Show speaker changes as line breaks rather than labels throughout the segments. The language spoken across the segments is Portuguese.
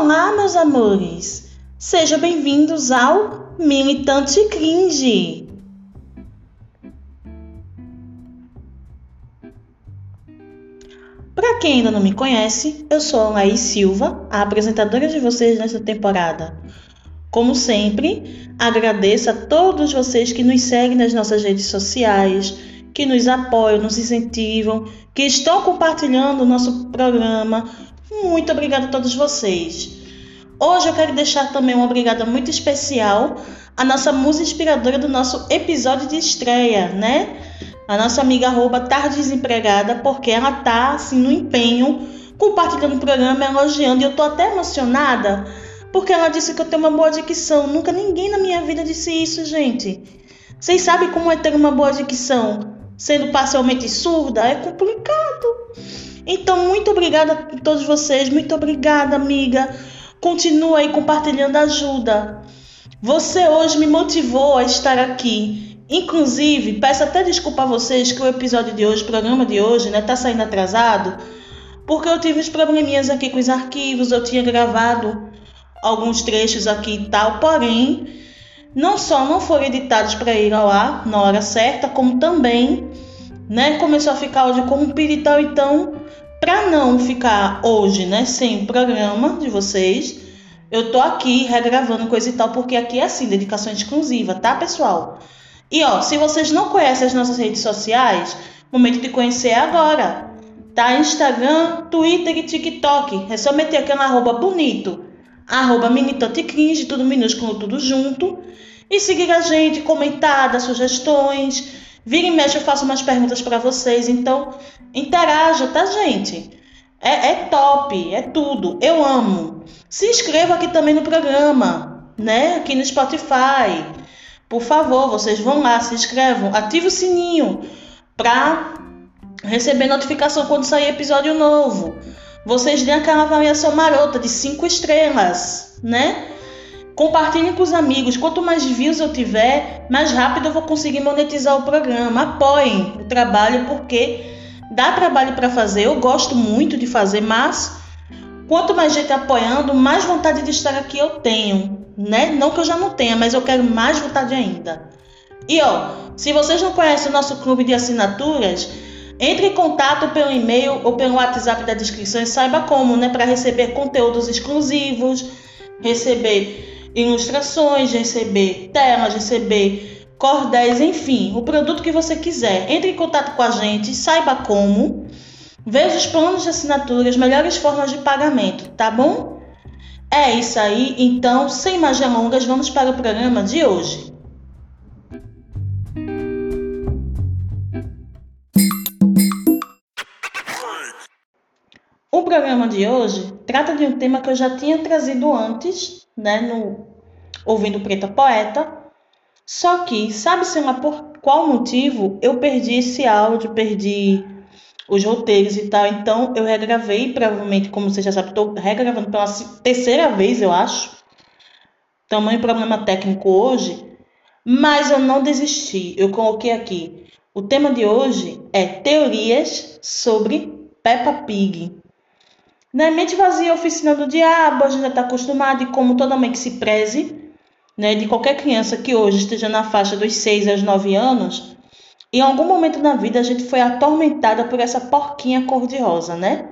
Olá, meus amores! Sejam bem-vindos ao Militante Cringe! Para quem ainda não me conhece, eu sou a Laís Silva, a apresentadora de vocês nesta temporada. Como sempre, agradeço a todos vocês que nos seguem nas nossas redes sociais, que nos apoiam, nos incentivam, que estão compartilhando o nosso programa. Muito obrigada a todos vocês. Hoje eu quero deixar também uma obrigada muito especial à nossa musa inspiradora do nosso episódio de estreia, né? A nossa amiga arroba Tarde Desempregada, porque ela tá assim no empenho, compartilhando o programa, elogiando, e eu tô até emocionada, porque ela disse que eu tenho uma boa dicção. Nunca ninguém na minha vida disse isso, gente. Vocês sabem como é ter uma boa dicção? Sendo parcialmente surda? É complicado. Então, muito obrigada a todos vocês. Muito obrigada, amiga. Continua aí compartilhando ajuda. Você hoje me motivou a estar aqui. Inclusive, peço até desculpa a vocês que o episódio de hoje, o programa de hoje, né, tá saindo atrasado, porque eu tive uns probleminhas aqui com os arquivos, eu tinha gravado alguns trechos aqui e tal, porém, não só não foram editados para ir ao ar na hora certa, como também, né, começou a ficar áudio corrompido e tal, então para não ficar hoje, né, sem programa de vocês, eu tô aqui regravando coisa e tal, porque aqui é assim, dedicação exclusiva, tá, pessoal? E ó, se vocês não conhecem as nossas redes sociais, momento de conhecer agora. Tá? Instagram, Twitter e TikTok. É só meter aqui arroba bonito, arroba minitotecringe, tudo minúsculo, tudo junto. E seguir a gente, comentar, dar sugestões. Vira e mexe, eu faço umas perguntas para vocês. Então, interaja, tá, gente? É, é top, é tudo. Eu amo. Se inscreva aqui também no programa, né? Aqui no Spotify. Por favor, vocês vão lá, se inscrevam, ative o sininho para receber notificação quando sair episódio novo. Vocês deem aquela avaliação marota de 5 estrelas, né? Compartilhem com os amigos. Quanto mais views eu tiver, mais rápido eu vou conseguir monetizar o programa. Apoiem o trabalho porque dá trabalho para fazer. Eu gosto muito de fazer, mas quanto mais gente apoiando, mais vontade de estar aqui eu tenho, né? Não que eu já não tenha, mas eu quero mais vontade ainda. E ó, se vocês não conhecem o nosso clube de assinaturas, entre em contato pelo e-mail ou pelo WhatsApp da descrição e saiba como, né, para receber conteúdos exclusivos, receber ilustrações, receber telas, receber cordéis, enfim, o produto que você quiser. Entre em contato com a gente, saiba como. Veja os planos de assinatura, as melhores formas de pagamento, tá bom? É isso aí, então, sem mais delongas, vamos para o programa de hoje. O programa de hoje trata de um tema que eu já tinha trazido antes, né, no ouvindo Preta Poeta. Só que, sabe-se por qual motivo eu perdi esse áudio, perdi os roteiros e tal. Então eu regravei, provavelmente, como você já sabe, estou regravando pela terceira vez, eu acho. Tamanho problema técnico hoje. Mas eu não desisti. Eu coloquei aqui. O tema de hoje é teorias sobre Peppa Pig. Na mente vazia, oficina do diabo, a gente já está acostumado, e como toda mãe que se preze, né, de qualquer criança que hoje esteja na faixa dos 6 aos 9 anos, em algum momento na vida a gente foi atormentada por essa porquinha cor-de-rosa, né?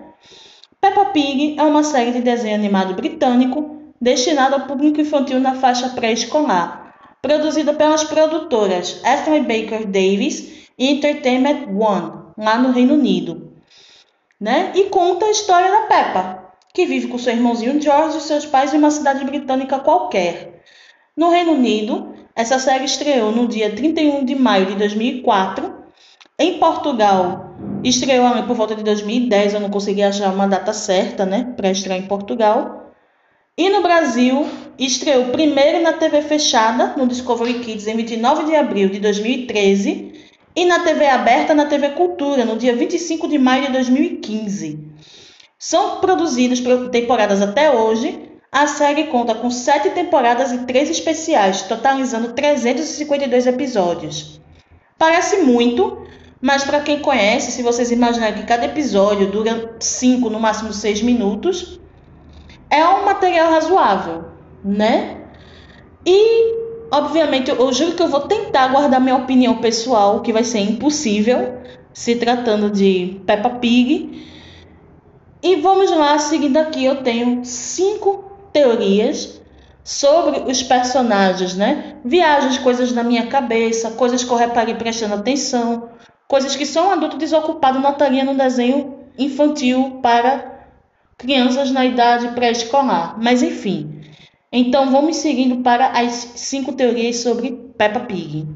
Peppa Pig é uma série de desenho animado britânico destinada ao público infantil na faixa pré-escolar, produzida pelas produtoras Ashley Baker Davis e Entertainment One, lá no Reino Unido né? E conta a história da Peppa, que vive com seu irmãozinho George e seus pais em uma cidade britânica qualquer. No Reino Unido, essa série estreou no dia 31 de maio de 2004. Em Portugal, estreou por volta de 2010, eu não consegui achar uma data certa, né, para estrear em Portugal. E no Brasil, estreou primeiro na TV fechada, no Discovery Kids, em 29 de abril de 2013, e na TV aberta na TV Cultura, no dia 25 de maio de 2015. São produzidas temporadas até hoje. A série conta com sete temporadas e três especiais, totalizando 352 episódios. Parece muito, mas para quem conhece, se vocês imaginarem que cada episódio dura 5, no máximo 6 minutos, é um material razoável, né? E, obviamente, eu juro que eu vou tentar guardar minha opinião pessoal, que vai ser impossível, se tratando de Peppa Pig. E vamos lá, seguindo aqui, eu tenho cinco teorias sobre os personagens, né? Viagens, coisas na minha cabeça, coisas que eu reparei prestando atenção, coisas que só um adulto desocupado notaria no desenho infantil para crianças na idade pré-escolar. Mas enfim. Então vamos seguindo para as cinco teorias sobre Peppa Pig.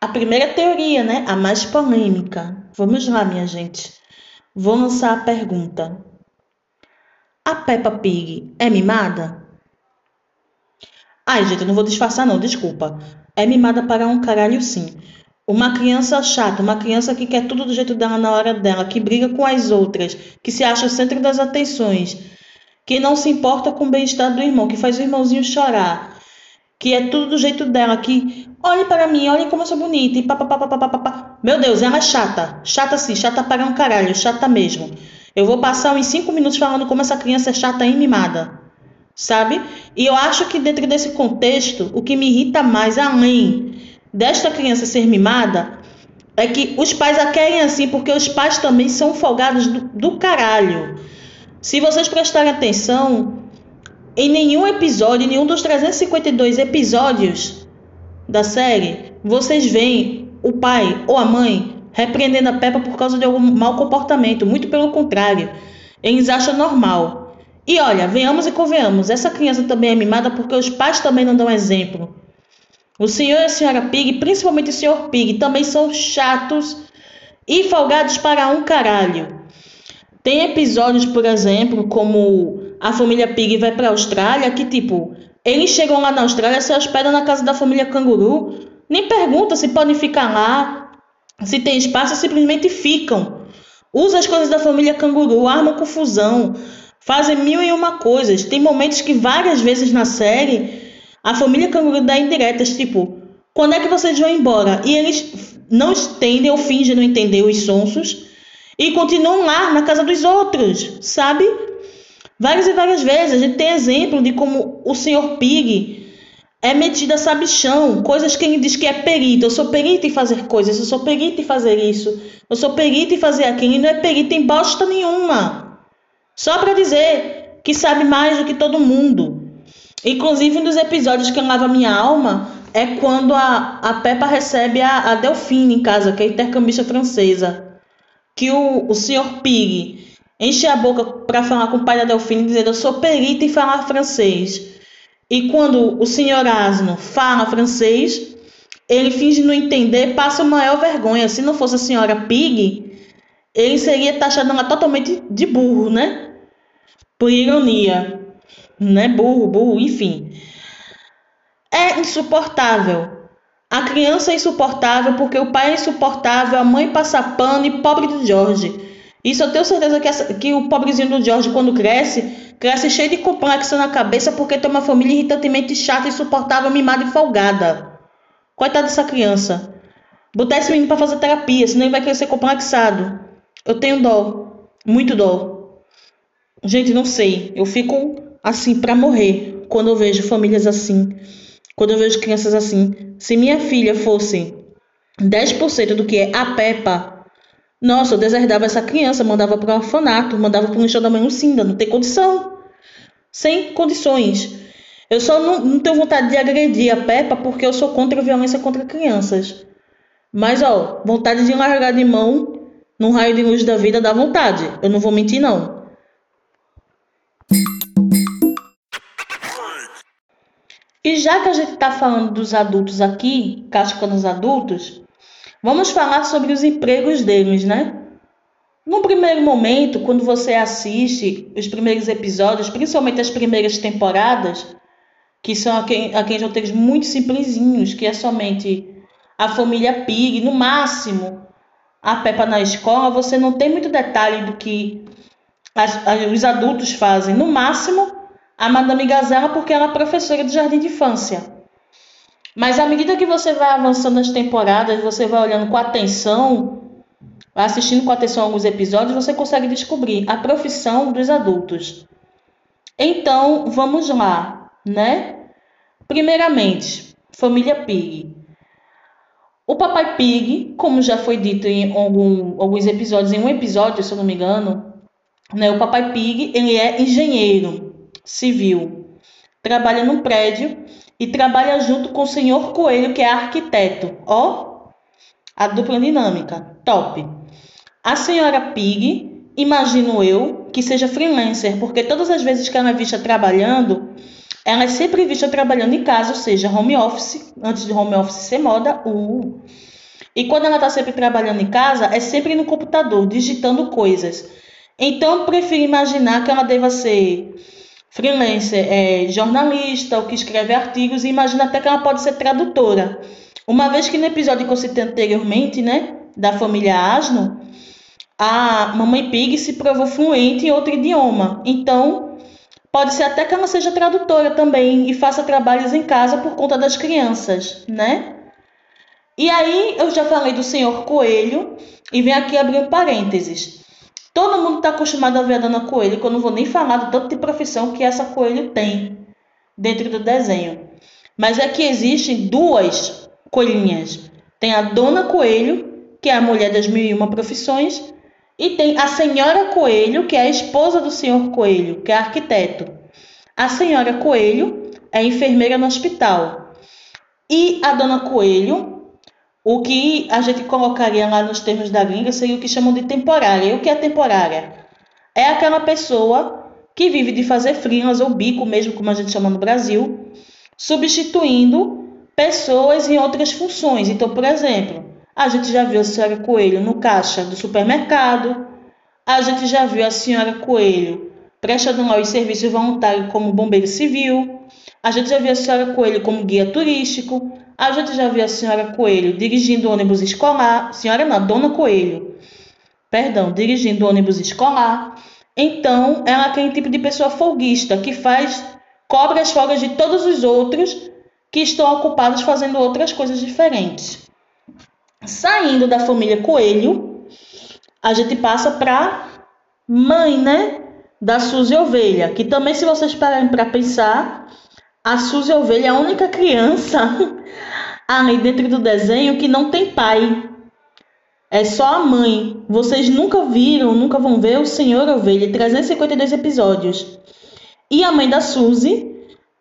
A primeira teoria, né, a mais polêmica. Vamos lá, minha gente. Vou lançar a pergunta. A Peppa Pig é mimada? Ai, gente, eu não vou disfarçar não, desculpa. É mimada para um caralho sim. Uma criança chata, uma criança que quer tudo do jeito dela na hora dela, que briga com as outras, que se acha o centro das atenções, que não se importa com o bem-estar do irmão, que faz o irmãozinho chorar, que é tudo do jeito dela, que olhe para mim, olhe como eu sou bonita e papapá. Meu Deus, ela é chata. Chata sim, chata para um caralho, chata mesmo. Eu vou passar uns 5 minutos falando como essa criança é chata e mimada. Sabe? E eu acho que dentro desse contexto, o que me irrita mais, além desta criança ser mimada é que os pais a querem assim, porque os pais também são folgados do, do caralho. Se vocês prestarem atenção, em nenhum episódio, em nenhum dos 352 episódios da série, vocês veem o pai ou a mãe repreendendo a Peppa por causa de algum mau comportamento. Muito pelo contrário, eles acham normal. E olha, venhamos e convenhamos, essa criança também é mimada porque os pais também não dão exemplo. O senhor e a senhora Pig, principalmente o senhor Pig, também são chatos e folgados para um caralho. Tem episódios, por exemplo, como a família Pig vai para a Austrália, que tipo, eles chegam lá na Austrália, se hospedam na casa da família Canguru, nem perguntam se podem ficar lá, se tem espaço, simplesmente ficam. Usam as coisas da família Canguru, armam confusão, fazem mil e uma coisas. Tem momentos que várias vezes na série a família canguru dá indiretas, tipo, quando é que vocês vão embora? E eles não entendem ou fingem não entender os sonsos e continuam lá na casa dos outros, sabe? Várias e várias vezes. A gente tem exemplo de como o senhor Pig é metido a sabichão, coisas que ele diz que é perito. Eu sou perito em fazer coisas, eu sou perito em fazer isso, eu sou perito em fazer aquilo, e não é perito em bosta nenhuma. Só para dizer que sabe mais do que todo mundo. Inclusive, um dos episódios que lava minha alma é quando a, a Peppa recebe a, a Delphine em casa, que é a intercambista francesa. Que o, o Sr. Pig enche a boca para falar com o pai da Delphine, dizendo: Eu sou perita em falar francês. E quando o Sr. Asno fala francês, ele finge não entender, passa uma maior vergonha. Se não fosse a senhora Pig, ele seria taxado totalmente de burro, né? Por ironia né? Burro, burro, enfim. É insuportável. A criança é insuportável porque o pai é insuportável, a mãe passa pano e pobre do Jorge. Isso eu tenho certeza que, essa, que o pobrezinho do Jorge, quando cresce, cresce cheio de complexo na cabeça porque tem uma família irritantemente chata, insuportável, mimada e folgada. Coitada dessa criança. Botar esse menino para fazer terapia, senão ele vai crescer complexado. Eu tenho dó. Muito dó. Gente, não sei. Eu fico assim para morrer quando eu vejo famílias assim, quando eu vejo crianças assim. Se minha filha fosse 10% do que é a Peppa, nossa, eu deserdava essa criança, mandava para o orfanato, mandava para o lixão da mãe Lucinda, não tem condição. Sem condições. Eu só não, não tenho vontade de agredir a Peppa porque eu sou contra a violência contra crianças. Mas, ó, vontade de largar de mão num raio de luz da vida dá vontade. Eu não vou mentir, não. E já que a gente está falando dos adultos aqui, cascando os adultos, vamos falar sobre os empregos deles, né? No primeiro momento, quando você assiste os primeiros episódios, principalmente as primeiras temporadas, que são aqueles roteiros muito simplesinhos, que é somente a família Pig, no máximo a Peppa na escola, você não tem muito detalhe do que as, as, os adultos fazem. No máximo, a Madame Gazela porque ela é professora de jardim de infância. Mas à medida que você vai avançando nas temporadas, você vai olhando com atenção, assistindo com atenção alguns episódios, você consegue descobrir a profissão dos adultos. Então, vamos lá, né? Primeiramente, família Pig. O papai Pig, como já foi dito em algum, alguns episódios, em um episódio, se eu não me engano, né, o papai Pig, ele é engenheiro civil, trabalha num prédio e trabalha junto com o senhor Coelho, que é arquiteto. Ó, a dupla dinâmica, top. A senhora Pig, imagino eu, que seja freelancer, porque todas as vezes que ela é vista trabalhando, ela é sempre vista trabalhando em casa, ou seja, home office, antes de home office ser moda, uh. E quando ela está sempre trabalhando em casa, é sempre no computador, digitando coisas. Então, prefiro imaginar que ela deva ser freelancer, é, jornalista, ou que escreve artigos, e imagino até que ela pode ser tradutora. Uma vez que no episódio que eu citei anteriormente, né, da família Asno, a mamãe Pig se provou fluente em outro idioma. Então, pode ser até que ela seja tradutora também e faça trabalhos em casa por conta das crianças, né? E aí, eu já falei do senhor Coelho e venho aqui abrir um parênteses. Todo mundo está acostumado a ver a Dona Coelho, que eu não vou nem falar do tanto de profissão que essa coelho tem dentro do desenho. Mas é que existem duas coelhinhas. Tem a Dona Coelho, que é a mulher das mil e uma profissões, e tem a Senhora Coelho, que é a esposa do Senhor Coelho, que é arquiteto. A Senhora Coelho é enfermeira no hospital. E a Dona Coelho o que a gente colocaria lá nos termos da gringa seria o que chamam de temporária. E o que é temporária? É aquela pessoa que vive de fazer frilas ou bico, mesmo como a gente chama no Brasil, substituindo pessoas em outras funções. Então, por exemplo, a gente já viu a senhora Coelho no caixa do supermercado, a gente já viu a senhora Coelho prestando lá os serviços voluntários como bombeiro civil, a gente já viu a senhora Coelho como guia turístico, a gente já viu a senhora Coelho dirigindo ônibus escolar. Senhora não, dona Coelho. Perdão, dirigindo ônibus escolar. Então, ela é aquele tipo de pessoa folguista que faz, cobra as folgas de todos os outros que estão ocupados fazendo outras coisas diferentes. Saindo da família Coelho, a gente passa para mãe, né? Da Suzy Ovelha, que também, se vocês pararem para pensar, a Suzy Ovelha é a única criança ali dentro do desenho que não tem pai. É só a mãe. Vocês nunca viram, nunca vão ver o Senhor Ovelha, 352 episódios. E a mãe da Suzy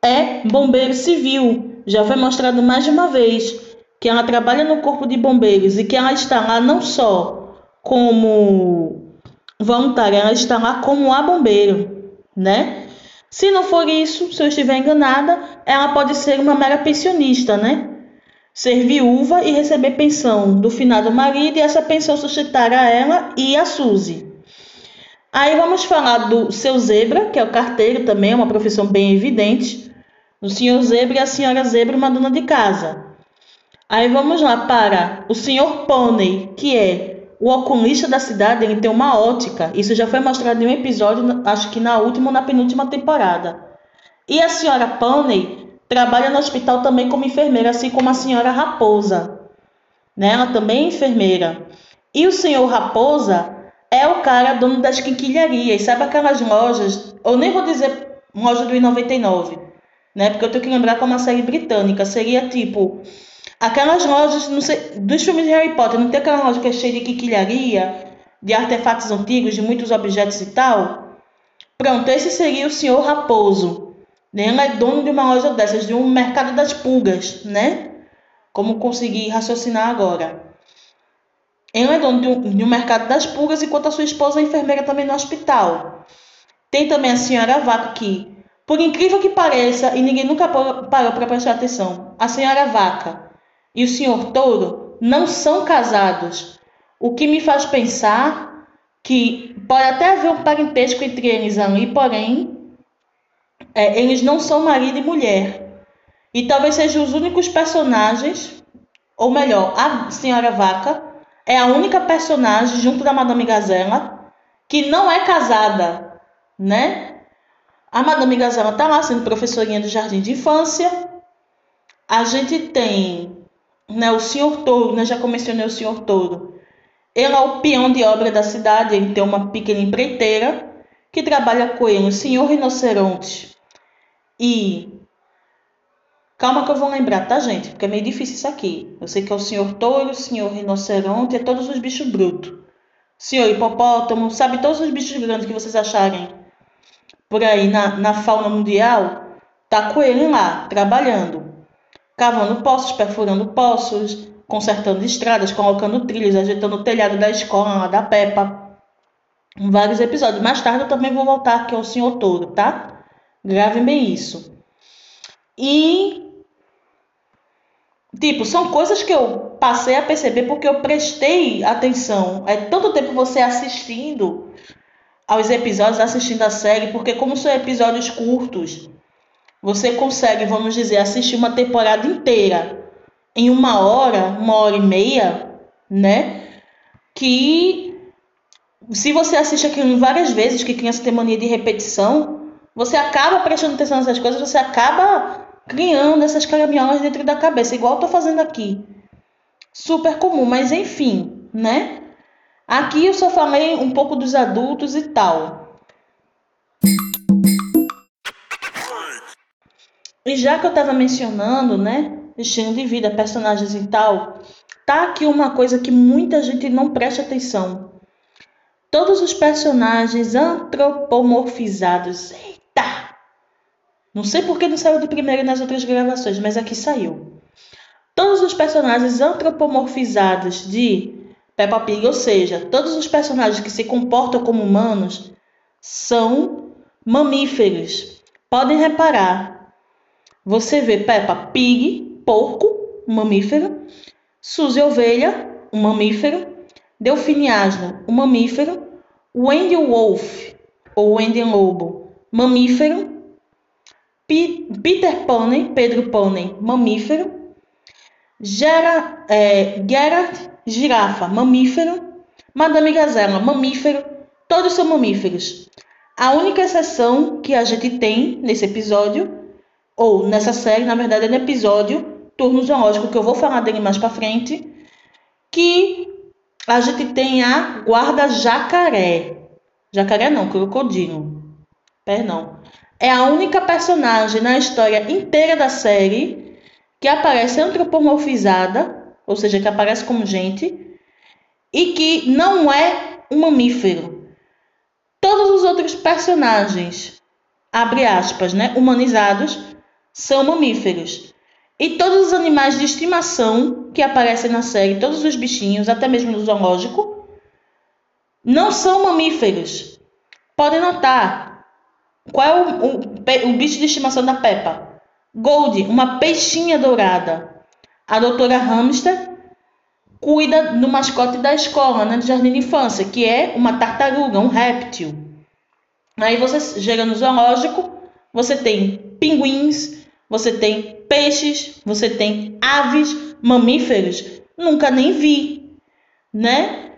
é bombeiro civil. Já foi mostrado mais de uma vez que ela trabalha no corpo de bombeiros e que ela está lá não só como voluntária, ela está lá como a bombeiro, né? Se não for isso, se eu estiver enganada, ela pode ser uma mera pensionista, né? Ser viúva e receber pensão do finado marido e essa pensão sustentar a ela e a Suzy. Aí vamos falar do seu zebra, que é o carteiro também, é uma profissão bem evidente. O senhor zebra e a senhora zebra, uma dona de casa. Aí vamos lá para o senhor pônei, que é o oculista da cidade ele tem uma ótica. Isso já foi mostrado em um episódio, acho que na última ou na penúltima temporada. E a senhora Pony trabalha no hospital também como enfermeira, assim como a senhora Raposa. Né? Ela também é enfermeira. E o senhor Raposa é o cara dono das quinquilharias. Sabe aquelas lojas? Eu nem vou dizer loja do I99, né? Porque eu tenho que lembrar que é uma série britânica. Seria tipo Aquelas lojas, não sei, dos filmes de Harry Potter, não tem aquela loja que é cheia de quiquilharia, de artefatos antigos, de muitos objetos e tal? Pronto, esse seria o senhor Raposo. Ele é dono de uma loja dessas, de um mercado das pulgas, né? Como conseguir raciocinar agora? Ele é dono de um, de um mercado das pulgas, enquanto a sua esposa é enfermeira também no hospital. Tem também a senhora Vaca que, por incrível que pareça, e ninguém nunca parou para prestar atenção, a senhora Vaca e o senhor touro não são casados, o que me faz pensar que pode até haver um parentesco entre eles ali, porém é, eles não são marido e mulher. E talvez sejam os únicos personagens, ou melhor, a senhora Vaca é a única personagem junto da Madame Gazela que não é casada, né? A Madame Gazela está lá sendo professorinha do jardim de infância. A gente tem né, o senhor touro, né, já mencionei o senhor touro, Ele é o peão de obra da cidade, ele tem uma pequena empreiteira que trabalha com ele, o senhor rinoceronte. E. Calma que eu vou lembrar, tá, gente? Porque é meio difícil isso aqui. Eu sei que é o senhor touro, o senhor rinoceronte e todos os bichos brutos. Senhor hipopótamo, sabe todos os bichos grandes que vocês acharem por aí na, na fauna mundial? Tá com ele lá, trabalhando. Cavando poços, perfurando poços, consertando estradas, colocando trilhos, ajeitando o telhado da escola lá da Peppa vários episódios. Mais tarde eu também vou voltar aqui ao Senhor Touro, tá? Gravem bem isso. E tipo, são coisas que eu passei a perceber porque eu prestei atenção. É tanto tempo você assistindo aos episódios, assistindo a série, porque como são episódios curtos, você consegue, vamos dizer, assistir uma temporada inteira em uma hora, uma hora e meia, né? Que se você assiste aquilo várias vezes, que criança tem mania de repetição, você acaba prestando atenção nessas coisas, você acaba criando essas caraminholas dentro da cabeça, igual eu tô fazendo aqui. Super comum, mas enfim, né? Aqui eu só falei um pouco dos adultos e tal. E já que eu estava mencionando, né, estilo de vida, personagens e tal, tá aqui uma coisa que muita gente não presta atenção. Todos os personagens antropomorfizados. Eita! Não sei por que não saiu de primeiro nas outras gravações, mas aqui saiu. Todos os personagens antropomorfizados de Peppa Pig, ou seja, todos os personagens que se comportam como humanos, são mamíferos. Podem reparar. Você vê Peppa Pig, porco, mamífero. Suzy Ovelha, um mamífero. Delfine asno, um mamífero. Wendy Wolf, ou Wendy Lobo, mamífero. Peter Pony, Pedro Pony, mamífero. Gera, é, Gerard, girafa, mamífero. Madame Gazela, mamífero. Todos são mamíferos. A única exceção que a gente tem nesse episódio, ou nessa série, na verdade, é no episódio Turno Zoológico, que eu vou falar dele mais para frente, que a gente tem a guarda jacaré. Jacaré não, crocodilo. Perdão. É a única personagem na história inteira da série que aparece antropomorfizada, ou seja, que aparece como gente, e que não é um mamífero. Todos os outros personagens, abre aspas, né, humanizados, são mamíferos. E todos os animais de estimação que aparecem na série, todos os bichinhos, até mesmo no zoológico, não são mamíferos. Podem notar. Qual é o, o, o bicho de estimação da Peppa? Gold, uma peixinha dourada. A doutora Hamster cuida do mascote da escola, né, do jardim de infância, que é uma tartaruga, um réptil. Aí você chega no zoológico, você tem pinguins, você tem peixes, você tem aves, mamíferos, nunca nem vi, né?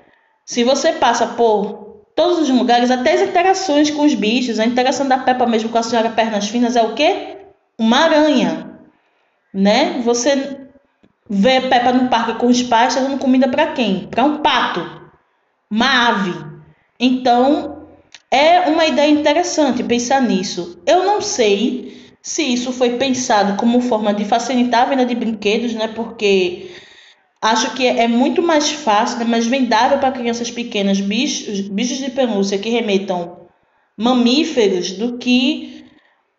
Se você passa por todos os lugares, até as interações com os bichos, a interação da Peppa mesmo com a senhora Pernas Finas é o quê? Uma aranha, né? Você vê Peppa no parque com os pais, dando comida para quem? Para um pato, uma ave. Então, é uma ideia interessante pensar nisso. Eu não sei se isso foi pensado como forma de facilitar a venda de brinquedos, né? Porque acho que é muito mais fácil, né, mais vendável para crianças pequenas bichos, bichos de pelúcia que remetam mamíferos do que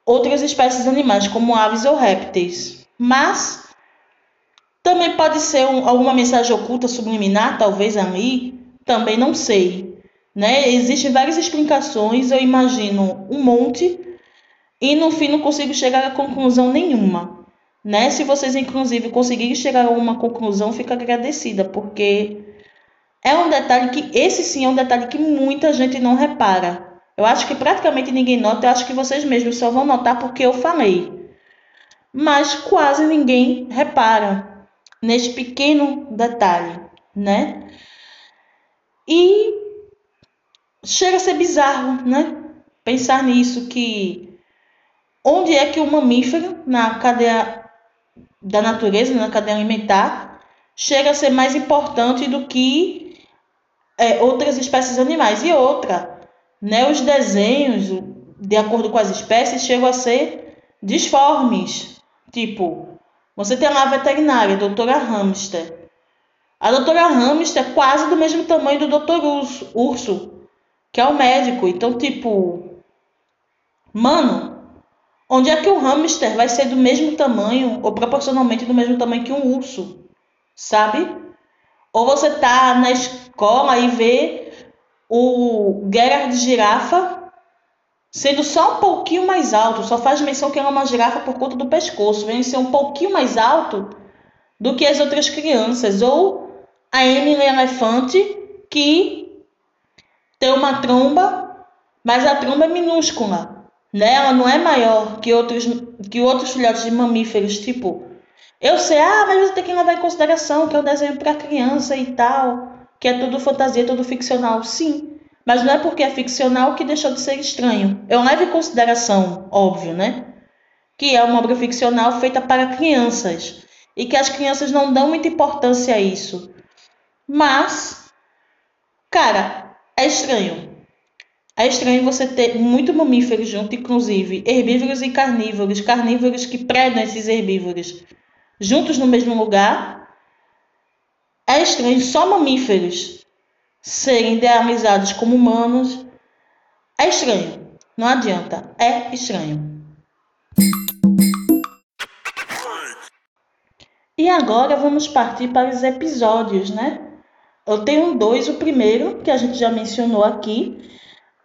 outras espécies animais, como aves ou répteis. Mas também pode ser um, alguma mensagem oculta subliminar, talvez ali, também não sei. Né? Existem várias explicações, eu imagino um monte e no fim não consigo chegar a conclusão nenhuma. Né? Se vocês, inclusive, conseguirem chegar a uma conclusão, fico agradecida, porque é um detalhe que, esse sim é um detalhe que muita gente não repara. Eu acho que praticamente ninguém nota, eu acho que vocês mesmos só vão notar porque eu falei. Mas quase ninguém repara neste pequeno detalhe, né? E chega a ser bizarro, né? Pensar nisso que onde é que o mamífero, na cadeia da natureza, na cadeia alimentar, chega a ser mais importante do que é, outras espécies animais. E outra, né, os desenhos, de acordo com as espécies, chegam a ser disformes. Tipo, você tem lá a veterinária, a doutora Hamster. A doutora Hamster é quase do mesmo tamanho do doutor Urso, que é o médico. Então, tipo, mano, onde é que o hamster vai ser do mesmo tamanho ou proporcionalmente do mesmo tamanho que um urso? Sabe? Ou você tá na escola e vê o Gerard girafa sendo só um pouquinho mais alto, só faz menção que é uma girafa por conta do pescoço, vem ser um pouquinho mais alto do que as outras crianças, ou a Emily Elefante, que tem uma tromba, mas a tromba é minúscula, né? Ela não é maior que outros, que outros filhotes de mamíferos, tipo. Eu sei, ah, mas você tem que levar em consideração que é um desenho para criança e tal, que é tudo fantasia, tudo ficcional. Sim, mas não é porque é ficcional que deixou de ser estranho. Eu levo em consideração, óbvio, né? Que é uma obra ficcional feita para crianças e que as crianças não dão muita importância a isso. Mas, cara, é estranho. É estranho você ter muito mamíferos junto, inclusive herbívoros e carnívoros, carnívoros que predam esses herbívoros juntos no mesmo lugar. É estranho só mamíferos serem idealizados como humanos é estranho. Não adianta, é estranho. E agora vamos partir para os episódios, né? Eu tenho dois. O primeiro, que a gente já mencionou aqui,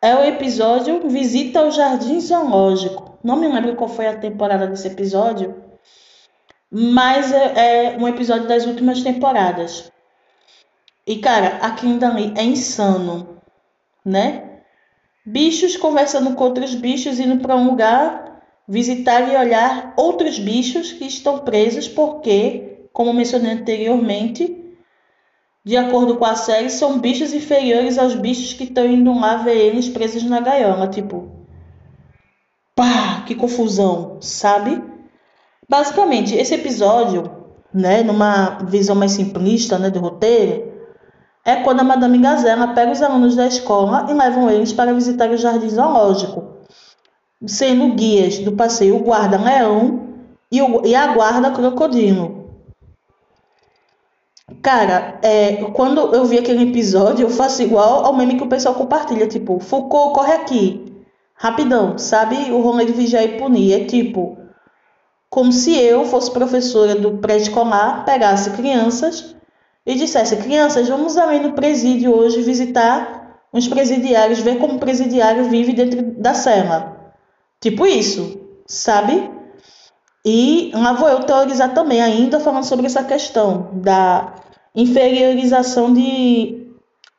é o episódio Visita ao Jardim Zoológico. Não me lembro qual foi a temporada desse episódio, mas é, é um episódio das últimas temporadas. E, cara, aquilo dali é insano, né? Bichos conversando com outros bichos, indo para um lugar, visitar e olhar outros bichos que estão presos, porque, como mencionei anteriormente, de acordo com a série, são bichos inferiores aos bichos que estão indo lá ver eles presos na gaiola. Tipo, pá, que confusão, sabe? Basicamente, esse episódio, né, numa visão mais simplista, né, do roteiro, é quando a Madame Gazela pega os alunos da escola e levam eles para visitar o jardim zoológico, sendo guias do passeio o guarda-leão e, e, a guarda-crocodilo. Cara, é, quando eu vi aquele episódio, eu faço igual ao meme que o pessoal compartilha, tipo, Foucault, corre aqui, rapidão, sabe? O rolê de vigiar e punir, é tipo, como se eu fosse professora do pré-escolar, pegasse crianças e dissesse: Crianças, vamos ali no presídio hoje visitar uns presidiários, ver como o presidiário vive dentro da cela. Tipo isso, sabe? E lá vou eu teorizar também, ainda falando sobre essa questão da inferiorização de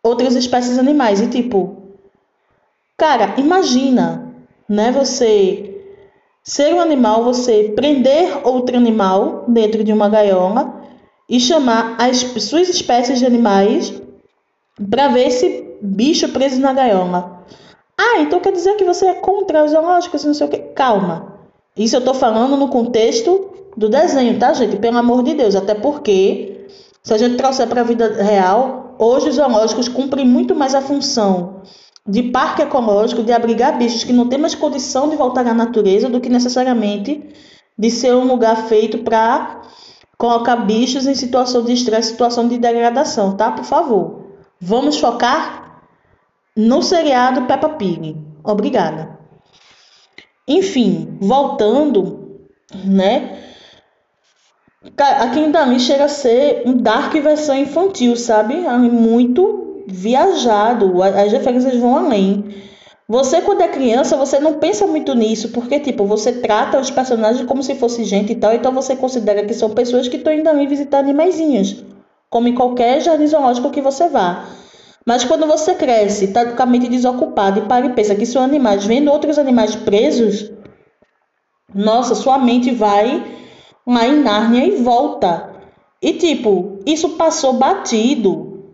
outras espécies animais. E tipo, cara, imagina, né? Você ser um animal, você prender outro animal dentro de uma gaiola e chamar as suas espécies de animais para ver esse bicho preso na gaiola. Ah, então quer dizer que você é contra os zoológicos, não sei o que. Calma. Isso eu estou falando no contexto do desenho, tá, gente? Pelo amor de Deus. Até porque, se a gente trouxer para a vida real, hoje os zoológicos cumprem muito mais a função de parque ecológico, de abrigar bichos que não têm mais condição de voltar à natureza, do que necessariamente de ser um lugar feito para colocar bichos em situação de estresse, situação de degradação, tá? Por favor. Vamos focar no seriado Peppa Pig. Obrigada. Enfim, voltando, né? Aqui em Dami chega a ser um dark versão infantil, sabe? Muito viajado. As referências vão além. Você, quando é criança, você não pensa muito nisso, porque, tipo, você trata os personagens como se fosse gente e tal, então você considera que são pessoas que estão indo ali visitar animaizinhos, como em qualquer jardim zoológico que você vá. Mas quando você cresce, tá com a mente desocupada e para e pensa que são animais, vendo outros animais presos, nossa, sua mente vai lá em Nárnia e volta. E, tipo, isso passou batido.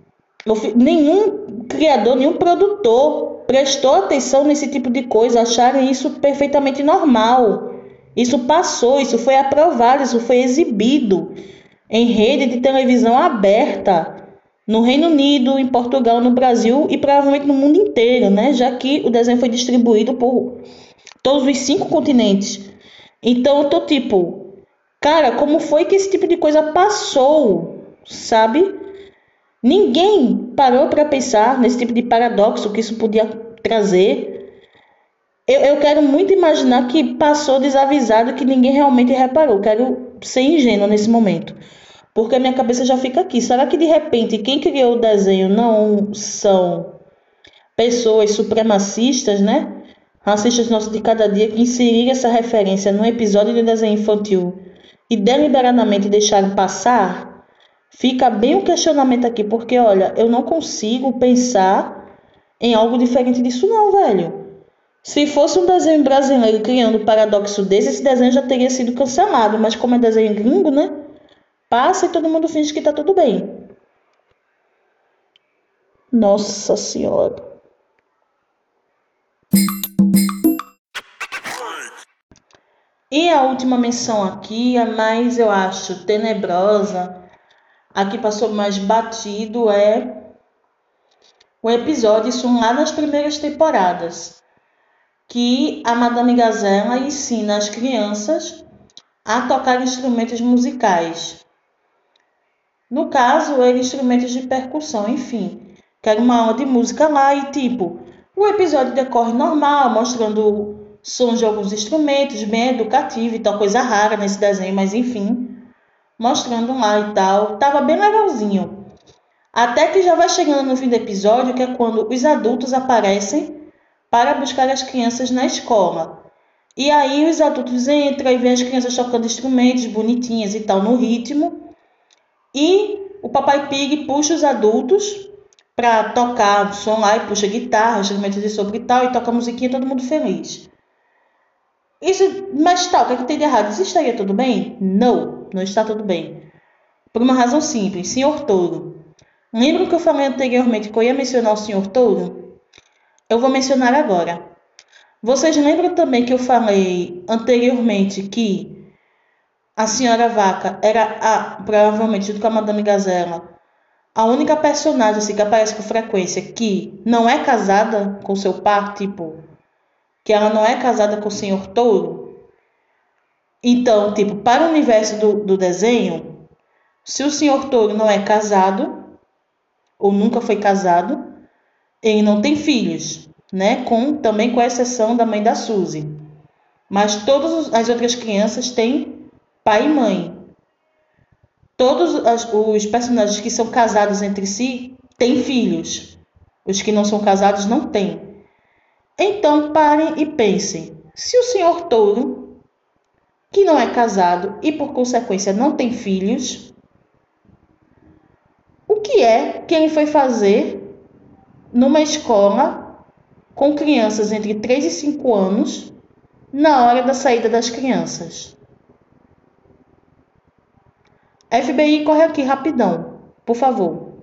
Nenhum criador, nenhum produtor prestou atenção nesse tipo de coisa, acharam isso perfeitamente normal. Isso passou, isso foi aprovado, isso foi exibido em rede de televisão aberta, no Reino Unido, em Portugal, no Brasil e provavelmente no mundo inteiro, né? Já que o desenho foi distribuído por todos os cinco continentes. Então eu tô tipo, cara, como foi que esse tipo de coisa passou, sabe? Ninguém parou para pensar nesse tipo de paradoxo que isso podia trazer. Eu, eu quero muito imaginar que passou desavisado, que ninguém realmente reparou. Quero ser ingênua nesse momento. Porque a minha cabeça já fica aqui. Será que de repente quem criou o desenho não são pessoas supremacistas, né? Racistas nossos de cada dia que inseriram essa referência num episódio de desenho infantil e deliberadamente deixaram passar? Fica bem um questionamento aqui, porque olha, eu não consigo pensar em algo diferente disso não, velho. Se fosse um desenho brasileiro criando um paradoxo desse, esse desenho já teria sido cancelado, mas como é desenho gringo, né? Passa e todo mundo finge que tá tudo bem. Nossa Senhora. E a última menção aqui, a mais eu acho tenebrosa, a que passou mais batido é o episódio, isso lá nas primeiras temporadas, que a Madame Gazela ensina as crianças a tocar instrumentos musicais. No caso, eram instrumentos de percussão, enfim, que era uma aula de música lá e tipo, o episódio decorre normal, mostrando sons de alguns instrumentos, bem educativo e tal, coisa rara nesse desenho, mas enfim, mostrando lá e tal. Tava bem legalzinho. Até que já vai chegando no fim do episódio, que é quando os adultos aparecem para buscar as crianças na escola. E aí os adultos entram e vêem as crianças tocando instrumentos bonitinhas e tal no ritmo. E o Papai Pig puxa os adultos para tocar o som lá e puxa guitarra, instrumentos de sopro e tal, e toca musiquinha todo mundo feliz. Isso, mas tá, o que, é que tem de errado? Isso estaria tudo bem? Não, não está tudo bem. Por uma razão simples, senhor Touro. Lembram que eu falei anteriormente que eu ia mencionar o senhor Touro? Eu vou mencionar agora. Vocês lembram também que eu falei anteriormente que a senhora Vaca era a, provavelmente, junto com a Madame Gazela, a única personagem assim, que aparece com frequência que não é casada com seu par, tipo, que ela não é casada com o senhor Touro. Então, tipo, para o universo do, do desenho, se o senhor Touro não é casado, ou nunca foi casado, ele não tem filhos, né? Com, também com exceção da mãe da Suzy. Mas todas as outras crianças têm pai e mãe. Todos os personagens que são casados entre si têm filhos. Os que não são casados não têm. Então parem e pensem: se o senhor touro, que não é casado e por consequência não tem filhos, o que é que ele foi fazer numa escola com crianças entre 3 e 5 anos na hora da saída das crianças? FBI, corre aqui rapidão, por favor.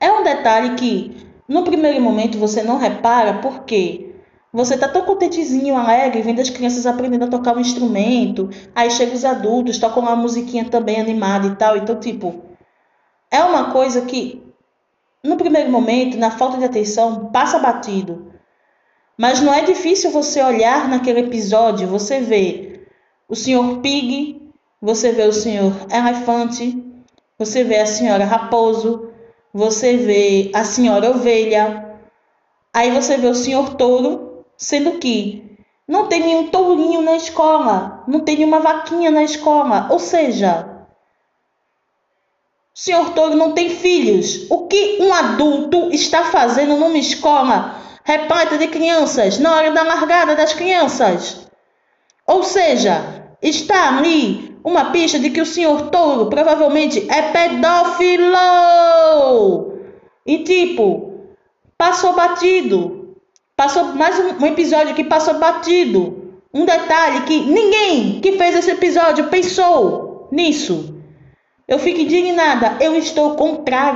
É um detalhe que, no primeiro momento, você não repara porque você tá tão contentezinho, alegre, vendo as crianças aprendendo a tocar um instrumento, aí chegam os adultos, tocam uma musiquinha também animada e tal. Então, tipo, é uma coisa que, no primeiro momento, na falta de atenção, passa batido. Mas não é difícil você olhar naquele episódio, você vê o Sr. Pig você vê o senhor elefante, você vê a senhora raposo, você vê a senhora ovelha, aí você vê o senhor touro, sendo que não tem nenhum tourinho na escola, não tem nenhuma vaquinha na escola, ou seja, o senhor touro não tem filhos. O que um adulto está fazendo numa escola repleta de crianças na hora da largada das crianças? Ou seja, está ali uma pista de que o senhor touro provavelmente é pedófilo. E tipo, passou batido. Passou mais um, episódio que passou batido. Um detalhe que ninguém que fez esse episódio pensou nisso. Eu fico indignada. Eu estou contrariada.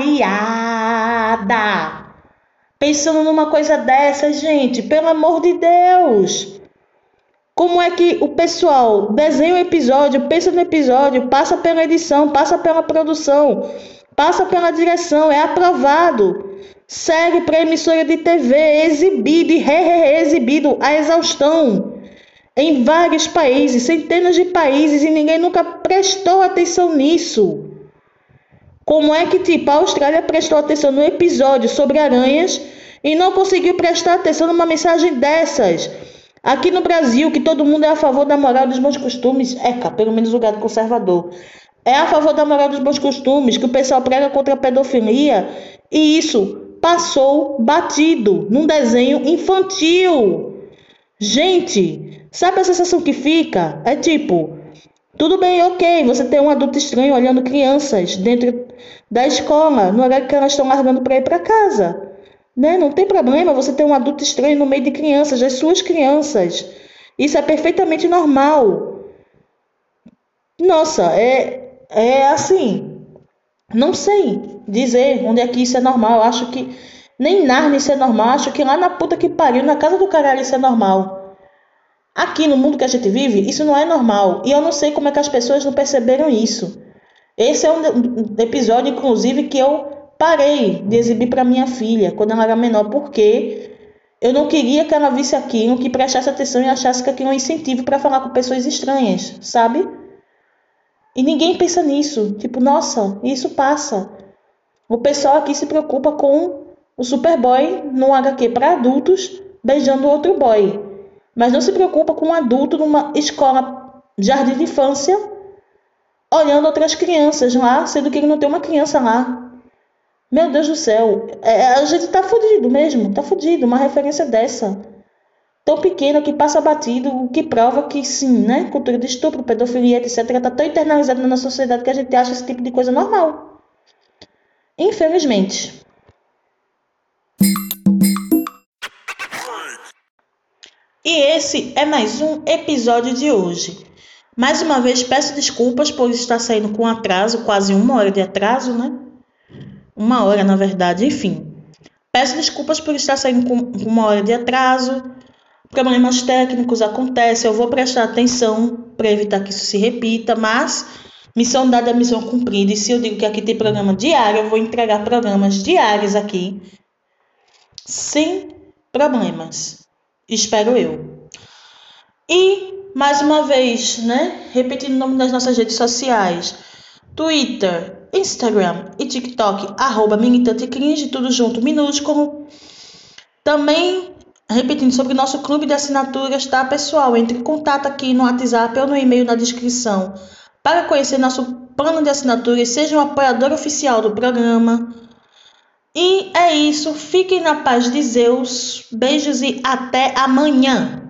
Pensando numa coisa dessa, gente. Pelo amor de Deus. Como é que o pessoal desenha o episódio, pensa no episódio, passa pela edição, passa pela produção, passa pela direção, é aprovado, segue para emissora de TV, exibido e re-exibido a exaustão em vários países, centenas de países, e ninguém nunca prestou atenção nisso. Como é que, tipo, a Austrália prestou atenção no episódio sobre aranhas e não conseguiu prestar atenção numa mensagem dessas? Aqui no Brasil, que todo mundo é a favor da moral dos bons costumes, é, pelo menos o gado conservador, é a favor da moral dos bons costumes, que o pessoal prega contra a pedofilia, e isso passou batido num desenho infantil. Gente, sabe a sensação que fica? É tipo, tudo bem, ok, você tem um adulto estranho olhando crianças dentro da escola, no horário que elas estão largando para ir para casa. Né? Não tem problema você ter um adulto estranho no meio de crianças, as suas crianças. Isso é perfeitamente normal. Nossa, é, é assim. Não sei dizer onde é que isso é normal. Acho que nem Narnia isso é normal. Acho que lá na puta que pariu, na casa do caralho, isso é normal. Aqui no mundo que a gente vive, isso não é normal. E eu não sei como é que as pessoas não perceberam isso. Esse é um episódio, inclusive, que eu parei de exibir para minha filha quando ela era menor, porque eu não queria que ela visse aquilo, que prestasse atenção e achasse que aquilo é um incentivo para falar com pessoas estranhas, sabe? E ninguém pensa nisso. Tipo, nossa, isso passa. O pessoal aqui se preocupa com o Superboy num HQ para adultos beijando outro boy. Mas não se preocupa com um adulto numa escola jardim de infância olhando outras crianças lá, sendo que ele não tem uma criança lá. Meu Deus do céu, é, a gente tá fudido mesmo, tá fudido, uma referência dessa. Tão pequena que passa batido, o que prova que sim, né? Cultura de estupro, pedofilia, etc., tá tão internalizada na nossa sociedade que a gente acha esse tipo de coisa normal. Infelizmente. E esse é mais um episódio de hoje. Mais uma vez peço desculpas por estar saindo com atraso, quase uma hora de atraso, né? Uma hora na verdade, enfim. Peço desculpas por estar saindo com uma hora de atraso. Problemas técnicos acontecem, eu vou prestar atenção para evitar que isso se repita, mas missão dada, missão cumprida. E se eu digo que aqui tem programa diário, eu vou entregar programas diários aqui, sem problemas. Espero eu. E mais uma vez, né? Repetindo o nome das nossas redes sociais: Twitter, Instagram e TikTok, arroba Militante Cringe, tudo junto, minúsculo. Também, repetindo sobre o nosso clube de assinaturas, tá, pessoal? Entre em contato aqui no WhatsApp ou no e-mail na descrição para conhecer nosso plano de assinaturas, seja um apoiador oficial do programa. E é isso, fiquem na paz de Zeus, beijos e até amanhã!